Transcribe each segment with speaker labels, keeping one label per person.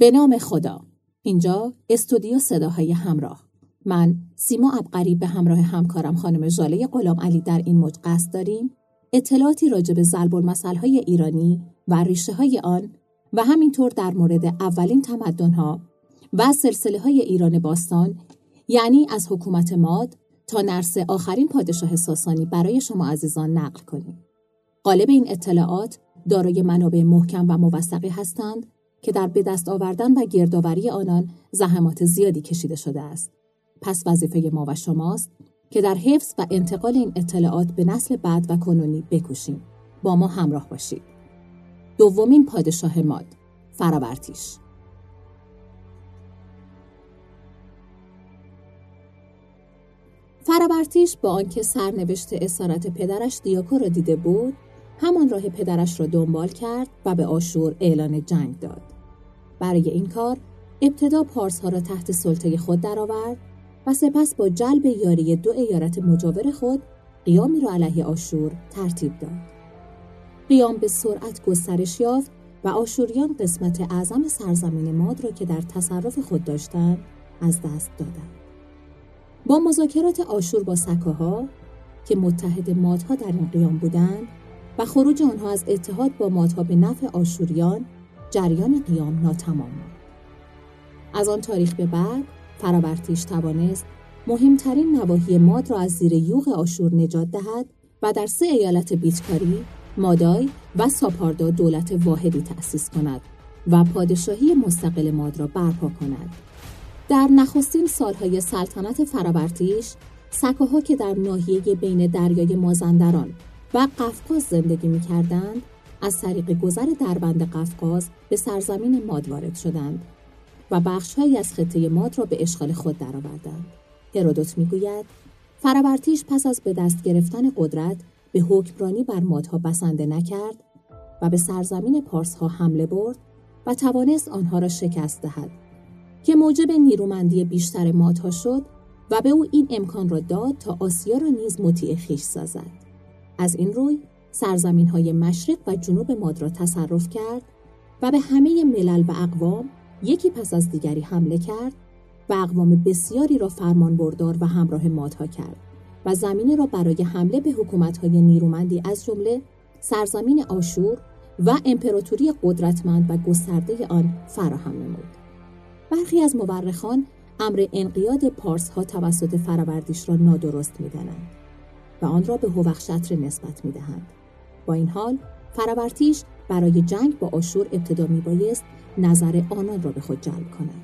Speaker 1: به نام خدا. اینجا استودیو صداهای همراه. من سیما ابقری به همراه همکارم خانم ژاله غلام علی در این موج قصد داریم. اطلاعاتی راجع به ضرب های ایرانی و ریشه های آن و همینطور در مورد اولین تمدنها و سلسله های ایران باستان یعنی از حکومت ماد تا نرس آخرین پادشاه ساسانی برای شما عزیزان نقل کنیم. قالب این اطلاعات دارای منابع محکم و موثقی هستند که در به دست آوردن و گردآوری آنان زحمات زیادی کشیده شده است. پس وظیفه ما و شماست که در حفظ و انتقال این اطلاعات به نسل بعد و کنونی بکوشیم. با ما همراه باشید. دومین پادشاه ماد فراورتیش فراورتیش با آنکه سرنوشت اسارت پدرش دیاکو را دیده بود همان راه پدرش را دنبال کرد و به آشور اعلان جنگ داد. برای این کار ابتدا پارس ها را تحت سلطه خود درآورد و سپس با جلب یاری دو ایارت مجاور خود قیامی را علیه آشور ترتیب داد. قیام به سرعت گسترش یافت و آشوریان قسمت اعظم سرزمین ماد را که در تصرف خود داشتند از دست دادند. با مذاکرات آشور با سکاها که متحد مادها در این قیام بودند و خروج آنها از اتحاد با مادها به نفع آشوریان جریان قیام ناتمام ماند از آن تاریخ به بعد فراورتیش توانست مهمترین نواحی ماد را از زیر یوغ آشور نجات دهد و در سه ایالت بیتکاری مادای و ساپاردا دولت واحدی تأسیس کند و پادشاهی مستقل ماد را برپا کند. در نخستین سالهای سلطنت فراورتیش سکاها که در ناحیه بین دریای مازندران و قفقاز زندگی می کردند از طریق گذر دربند قفقاز به سرزمین ماد وارد شدند و بخشهایی از خطه ماد را به اشغال خود درآوردند. هرودوت می‌گوید فراورتیش پس از به دست گرفتن قدرت به حکمرانی بر مادها بسنده نکرد و به سرزمین پارس ها حمله برد و توانست آنها را شکست دهد که موجب نیرومندی بیشتر مادها شد و به او این امکان را داد تا آسیا را نیز مطیع خیش سازد از این روی سرزمین های مشرق و جنوب ماد را تصرف کرد و به همه ملل و اقوام یکی پس از دیگری حمله کرد و اقوام بسیاری را فرمان بردار و همراه مادها کرد و زمینه را برای حمله به حکومت‌های نیرومندی از جمله سرزمین آشور و امپراتوری قدرتمند و گسترده آن فراهم نمود. برخی از مورخان امر انقیاد پارس ها توسط فراوردیش را نادرست می‌دانند و آن را به هوخشتر نسبت می‌دهند. با این حال فراورتیش برای جنگ با آشور ابتدا میبایست نظر آنان را به خود جلب کند.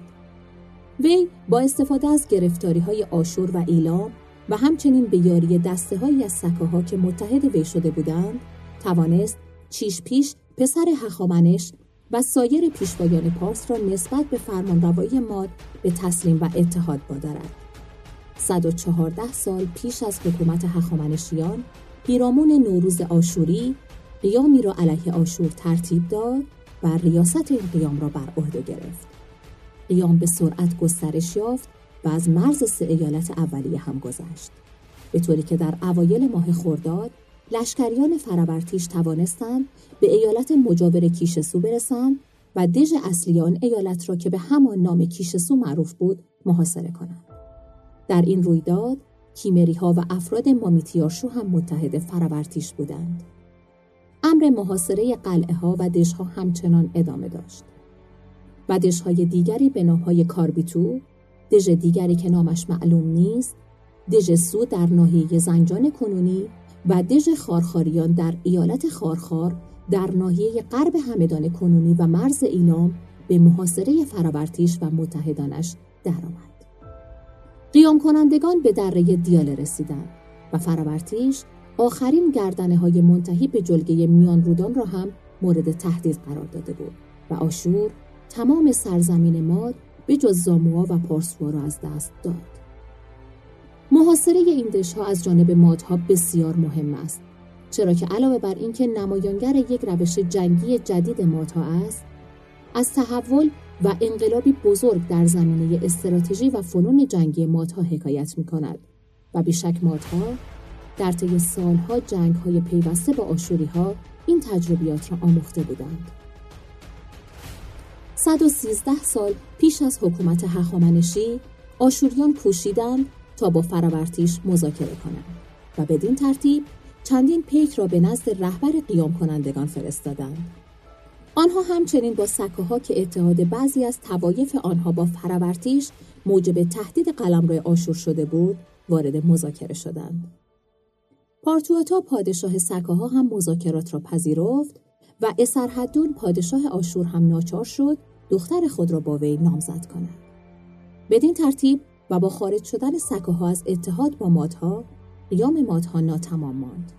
Speaker 1: وی با استفاده از گرفتاری های آشور و ایلام و همچنین به یاری دسته هایی از سکاها که متحد وی شده بودند توانست چیش پیش پسر هخامنش و سایر پیشوایان پارس را نسبت به فرمانروایی ماد به تسلیم و اتحاد بادرد. 114 سال پیش از حکومت هخامنشیان پیرامون نوروز آشوری قیامی را علیه آشور ترتیب داد و ریاست این قیام را بر عهده گرفت. قیام به سرعت گسترش یافت و از مرز سه ایالت اولیه هم گذشت. به طوری که در اوایل ماه خرداد لشکریان فراورتیش توانستند به ایالت مجاور کیشسو برسند و دژ اصلی آن ایالت را که به همان نام کیشسو معروف بود محاصره کنند. در این رویداد کیمری ها و افراد مامیتیارشو هم متحد فراورتیش بودند. امر محاصره قلعه ها و دژها همچنان ادامه داشت. و دژهای دیگری به نامهای کاربیتو، دژ دیگری که نامش معلوم نیست، دژ سو در ناحیه زنجان کنونی و دژ خارخاریان در ایالت خارخار در ناحیه غرب همدان کنونی و مرز ایلام به محاصره فراورتیش و متحدانش درآمد. قیام کنندگان به دره دیاله رسیدند و فراورتیش آخرین گردنه های منتهی به جلگه میان رودان را هم مورد تهدید قرار داده بود و آشور تمام سرزمین ماد به جز زاموا و پارسوا را از دست داد. محاصره این دشها از جانب مادها بسیار مهم است چرا که علاوه بر اینکه نمایانگر یک روش جنگی جدید مادها است از تحول و انقلابی بزرگ در زمینه استراتژی و فنون جنگی مادها حکایت می کند و بیشک مادها در طی سالها جنگ های پیوسته با آشوری ها این تجربیات را آموخته بودند. 113 سال پیش از حکومت هخامنشی آشوریان کوشیدند تا با فراورتیش مذاکره کنند و بدین ترتیب چندین پیک را به نزد رهبر قیام کنندگان فرستادند. آنها همچنین با سکه که اتحاد بعضی از توایف آنها با فراورتیش موجب تهدید قلمرو آشور شده بود وارد مذاکره شدند. پارتواتا پادشاه سکه هم مذاکرات را پذیرفت و اسرحدون پادشاه آشور هم ناچار شد دختر خود را با وی نامزد کند. بدین ترتیب و با خارج شدن سکه ها از اتحاد با مادها قیام مادها ناتمام ماند.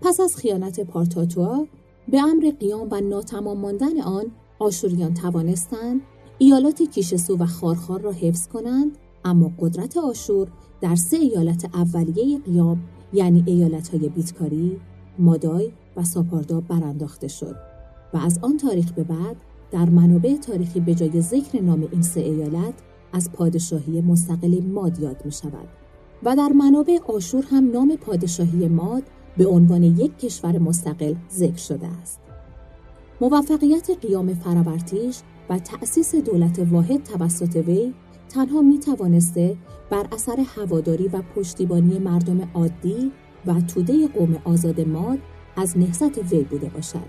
Speaker 1: پس از خیانت پارتاتوا به امر قیام و ناتمام ماندن آن آشوریان توانستند ایالات کیشسو و خارخار را حفظ کنند اما قدرت آشور در سه ایالت اولیه قیام یعنی ایالت های بیتکاری، مادای و ساپاردا برانداخته شد و از آن تاریخ به بعد در منابع تاریخی به جای ذکر نام این سه ایالت از پادشاهی مستقل ماد یاد می شود و در منابع آشور هم نام پادشاهی ماد به عنوان یک کشور مستقل ذکر شده است. موفقیت قیام فراورتیش و تأسیس دولت واحد توسط وی تنها می توانسته بر اثر هواداری و پشتیبانی مردم عادی و توده قوم آزاد ماد از نهضت وی بوده باشد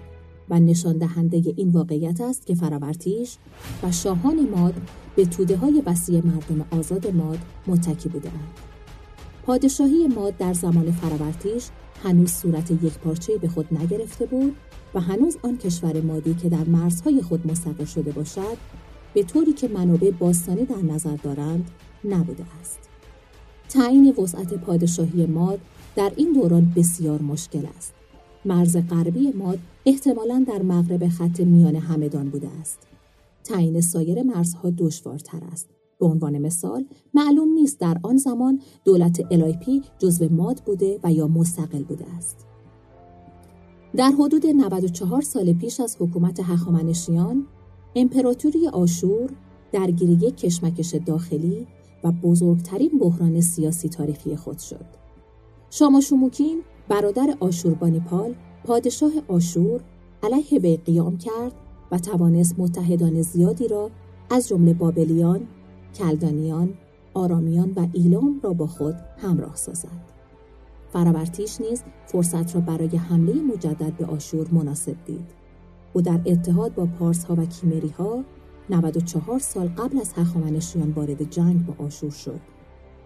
Speaker 1: و نشان دهنده این واقعیت است که فراورتیش و شاهان ماد به توده های وسیع مردم آزاد ماد متکی بودند. پادشاهی ماد در زمان فراورتیش هنوز صورت یک پارچه به خود نگرفته بود و هنوز آن کشور مادی که در مرزهای خود مستقر شده باشد به طوری که منابع باستانی در نظر دارند نبوده است. تعیین وسعت پادشاهی ماد در این دوران بسیار مشکل است. مرز غربی ماد احتمالا در مغرب خط میان همدان بوده است. تعیین سایر مرزها دشوارتر است. به عنوان مثال معلوم نیست در آن زمان دولت الایپی جزو ماد بوده و یا مستقل بوده است. در حدود 94 سال پیش از حکومت هخامنشیان امپراتوری آشور درگیر یک کشمکش داخلی و بزرگترین بحران سیاسی تاریخی خود شد. شاماشوموکین برادر آشوربانیپال پادشاه آشور علیه وی قیام کرد و توانست متحدان زیادی را از جمله بابلیان، کلدانیان، آرامیان و ایلام را با خود همراه سازد. فراورتیش نیز فرصت را برای حمله مجدد به آشور مناسب دید. او در اتحاد با پارس ها و کیمری ها 94 سال قبل از هخامنشیان وارد جنگ با آشور شد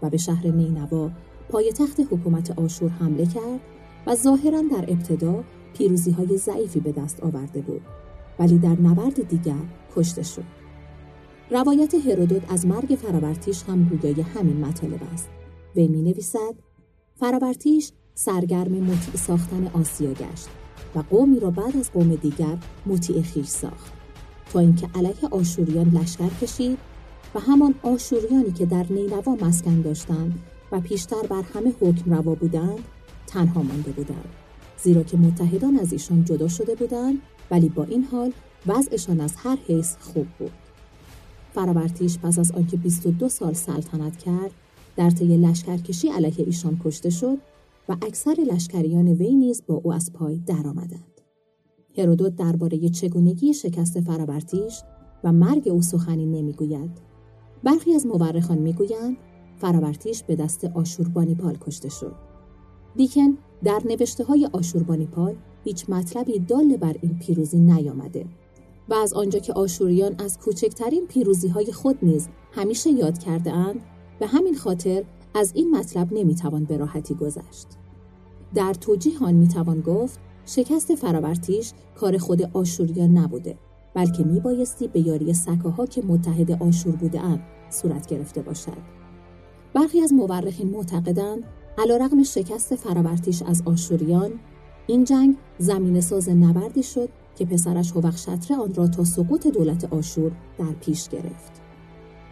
Speaker 1: و به شهر نینوا پایتخت حکومت آشور حمله کرد و ظاهرا در ابتدا پیروزی های ضعیفی به دست آورده بود ولی در نبرد دیگر کشته شد. روایت هرودوت از مرگ فراورتیش هم گویای همین مطالب است. وی می نویسد فراورتیش سرگرم مطیع ساختن آسیا گشت و قومی را بعد از قوم دیگر مطیع خیش ساخت. تا اینکه علیه آشوریان لشکر کشید و همان آشوریانی که در نینوا مسکن داشتند و پیشتر بر همه حکم روا بودند تنها مانده بودند. زیرا که متحدان از ایشان جدا شده بودند ولی با این حال وضعشان از هر حیث خوب بود. فراورتیش پس از آنکه 22 سال سلطنت کرد در طی لشکرکشی علیه ایشان کشته شد و اکثر لشکریان وی نیز با او از پای درآمدند. هرودوت درباره چگونگی شکست فراورتیش و مرگ او سخنی نمی‌گوید. برخی از مورخان می‌گویند فراورتیش به دست آشوربانیپال کشته شد. دیکن در نوشته های آشوربانیپال هیچ مطلبی دال بر این پیروزی نیامده و از آنجا که آشوریان از کوچکترین پیروزی های خود نیز همیشه یاد کرده اند به همین خاطر از این مطلب نمی‌توان به راحتی گذشت. در توجیه آن می‌توان گفت شکست فراورتیش کار خود آشوریان نبوده بلکه میبایستی به یاری سکاها که متحد آشور بوده اند صورت گرفته باشد. برخی از مورخین معتقدند علیرغم شکست فراورتیش از آشوریان این جنگ زمین ساز نبردی شد که پسرش هوخشتر آن را تا سقوط دولت آشور در پیش گرفت.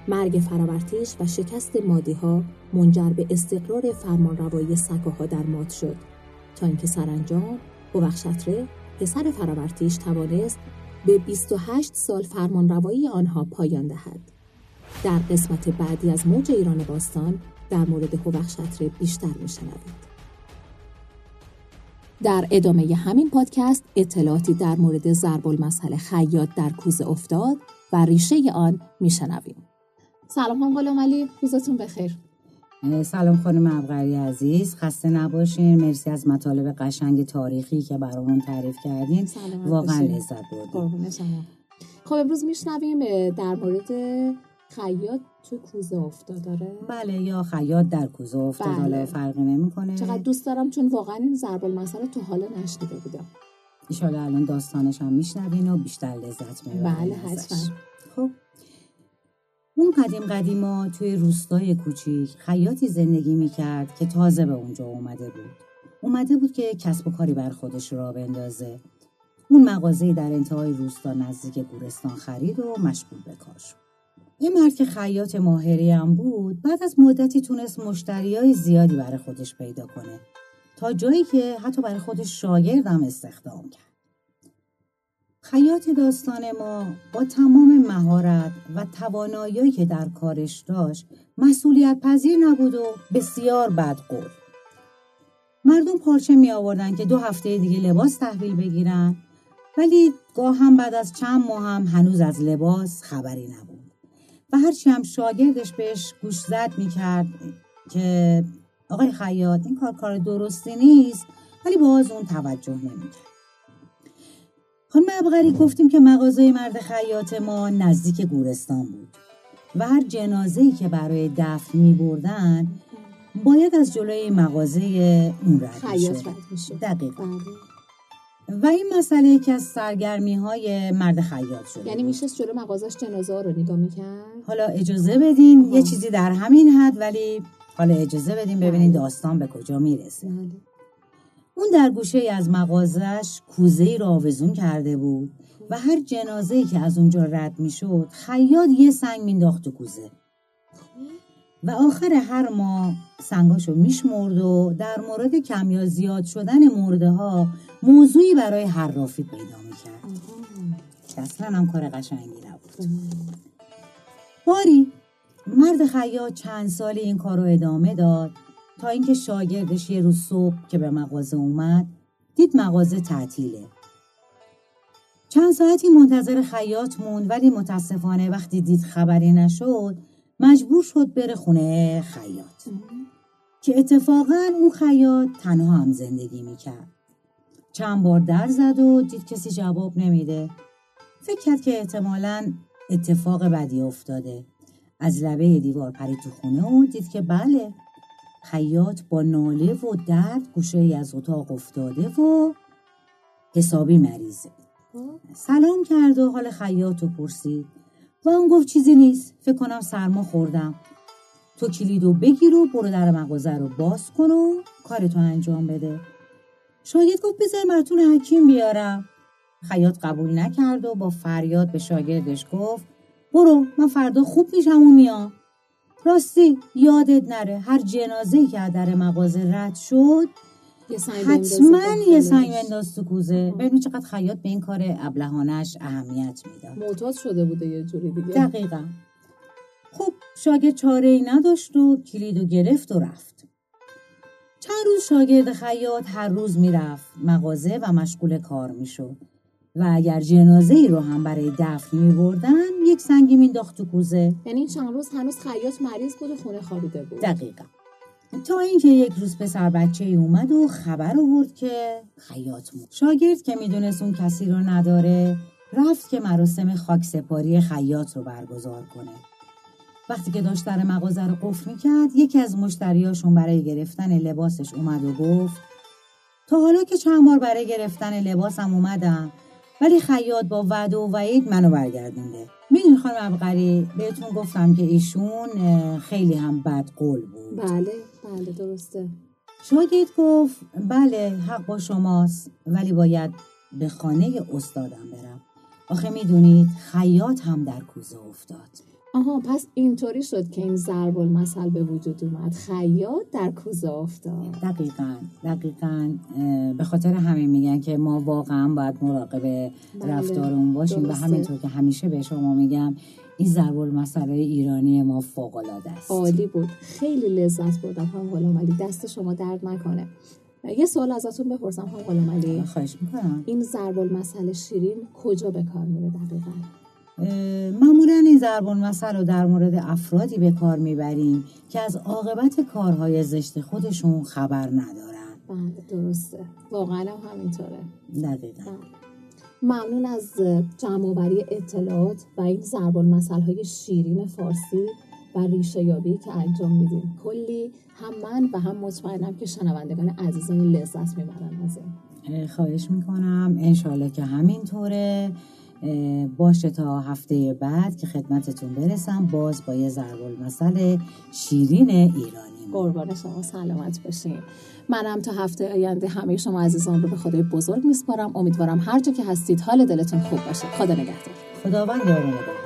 Speaker 1: مرگ فراورتیش و شکست مادی ها منجر به استقرار فرمانروایی سکاها در ماد شد تا اینکه سرانجام هوخشتره پسر فراورتیش توانست به 28 سال فرمانروایی آنها پایان دهد. در قسمت بعدی از موج ایران باستان در مورد هوخشتره بیشتر میشنوید. در ادامه همین پادکست اطلاعاتی در مورد ضرب المثل خیاط در کوزه افتاد و ریشه آن میشنویم. سلام هم غلام علی روزتون بخیر.
Speaker 2: سلام خانم ابقری عزیز خسته نباشین. مرسی از مطالب قشنگ تاریخی که برامون تعریف کردین. واقعا لذت بردیم.
Speaker 1: خب امروز میشنویم در مورد خیاط تو کوزه افتاد داره؟
Speaker 2: بله یا خیاط در کوزه افتاد بله. فرقی نمی‌کنه.
Speaker 1: چقدر دوست دارم چون واقعا این ضرب المثل تو حالا نشنیده بودم.
Speaker 2: ان الان داستانش هم میشنوین و بیشتر لذت می‌برین
Speaker 1: بله حتما.
Speaker 2: خب. اون قدیم قدیما توی روستای کوچیک خیاطی زندگی می‌کرد که تازه به اونجا اومده بود. اومده بود که کسب و کاری بر خودش را بندازه. اون مغازه در انتهای روستا نزدیک گورستان خرید و مشغول به کار شد. یه مرد که خیاط ماهری هم بود بعد از مدتی تونست مشتری زیادی برای خودش پیدا کنه. تا جایی که حتی برای خودش شاگردم استخدام کرد. خیاط داستان ما با تمام مهارت و توانایی که در کارش داشت مسئولیت پذیر نبود و بسیار بدقول مردم پارچه می آوردن که دو هفته دیگه لباس تحویل بگیرن ولی گاه هم بعد از چند ماه هم هنوز از لباس خبری نبود. و هرچی هم شاگردش بهش گوش زد می کرد که آقای خیاط این کار کار درستی نیست ولی باز اون توجه نمی‌کرد. خانم ابغری گفتیم که مغازه مرد خیاط ما نزدیک گورستان بود و هر جنازه‌ای که برای دفن می بردن باید از جلوی مغازه اون رد
Speaker 1: شد
Speaker 2: دقیقا. بله. و این مسئله یکی از سرگرمی های مرد خیاط شده
Speaker 1: یعنی میشه جلو مغازش جنازه رو نگاه می‌کرد؟
Speaker 2: حالا اجازه بدین یه چیزی در همین حد ولی حالا اجازه بدین ببینین بله. داستان به کجا می‌رسه. بله. اون در گوشه ای از مغازش کوزه ای را آویزون کرده بود و هر جنازه که از اونجا رد می‌شد خیاط یه سنگ مینداخت تو کوزه. و آخر هر ماه سنگاشو میشمرد و در مورد کم یا زیاد شدن مرده ها موضوعی برای حرافی پیدا می‌کرد. که اصلا هم کار قشنگی نبود. باری مرد خیاط چند سال این کار رو ادامه داد تا اینکه شاگردش یه روز صبح که به مغازه اومد دید مغازه تعطیله. چند ساعتی منتظر خیاط موند ولی متاسفانه وقتی دید خبری نشد مجبور شد بره خونه خیاط. که اتفاقا اون خیاط تنها هم زندگی می‌کرد. چند بار در زد و دید کسی جواب نمیده. فکر کرد که احتمالا اتفاق بدی افتاده. از لبه دیوار پرید تو خونه و دید که بله خیاط با ناله و درد گوشه ای از اتاق افتاده و حسابی مریضه. سلام کرد و حال خیاط رو پرسید. و اون گفت چیزی نیست. فکر کنم سرما خوردم. تو کلیدو بگیر و برو در مغازه رو باز کن و کارتو انجام بده. شاگرد گفت بذار براتون حکیم بیارم. خیاط قبول نکرد و با فریاد به شاگردش گفت برو من فردا خوب میشم و میام. راستی یادت نره هر جنازه که در مغازه رد شد حتما یه سنگ بنداز تو کوزه. ببین چقدر خیاط به این کار ابلهانش اهمیت می‌داد.
Speaker 1: معتاد شده بوده یه جوری دیگه.
Speaker 2: دقیقا. خب شاگرد چاره ای نداشت و کلیدو گرفت و رفت. چند روز شاگرد خیاط هر روز می‌رفت مغازه و مشغول کار می‌شد. و اگر جنازه ای رو هم برای دفن می بردن یک سنگی مینداخت تو کوزه.
Speaker 1: یعنی چند روز؟ هنوز خیاط مریض بود و خونه خوابیده بود.
Speaker 2: دقیقا. تا اینکه یک روز پسر بچه ای اومد و خبر آورد که خیاط مود شاگرد که می‌دونست اون کسی رو نداره رفت که مراسم خاک سپاری خیاط رو برگزار کنه. وقتی که داشت در مغازه رو قفل می‌کرد یکی از مشتریاشون برای گرفتن لباسش اومد و گفت تا حالا که چند بار برای گرفتن لباسم اومدم ولی خیاط با وعده و وعید منو برگردونده. می‌دونی خانم ابقری بهتون گفتم که ایشون خیلی هم بد قول بود.
Speaker 1: بله بله درسته.
Speaker 2: شاگرد گفت بله حق با شماست ولی باید به خانه استادم برم. آخه می‌دونید خیاط هم در کوزه افتاد.
Speaker 1: آها پس اینطوری شد که این ضرب المثل به وجود اومد. خیاط در کوزه افتاد.
Speaker 2: دقیقا دقیقا به خاطر همین میگن که ما واقعا باید مراقب بله. رفتارمون باشیم و همینطور که همیشه به شما میگم این ضرب المثل ایرانی ما فوق العاده است.
Speaker 1: عالی بود. خیلی لذت بردم هم غلام علی دست شما درد نکنه. یه سوال ازتون بپرسم هم غلام علی
Speaker 2: خواهش می‌کنم.
Speaker 1: این ضرب المثل شیرین کجا به کار میره دقیقا؟
Speaker 2: معمولا این زربان مثل رو در مورد افرادی به کار می‌بریم که از عاقبت کارهای زشت خودشون خبر ندارن.
Speaker 1: بله درسته. واقعا هم همینطوره.
Speaker 2: دقیقا.
Speaker 1: ممنون از جمعآوری اطلاعات و این زربان مسئله های شیرین فارسی و ریشه یابی که انجام میدین. کلی هم من و هم مطمئنم که شنوندگان عزیزان لذت می‌برن از این.
Speaker 2: خواهش می‌کنم. انشالله که همینطوره. باشه تا هفته بعد که خدمتتون برسم. باز با یه ضرب مسئله شیرین ایرانی.
Speaker 1: قربان شما سلامت باشین. منم تا هفته آینده همه شما عزیزان رو به خدای بزرگ میسپارم. امیدوارم هر جا که هستید حال دلتون خوب باشه. خدا نگهدار.
Speaker 2: خداوند یار نگهدار.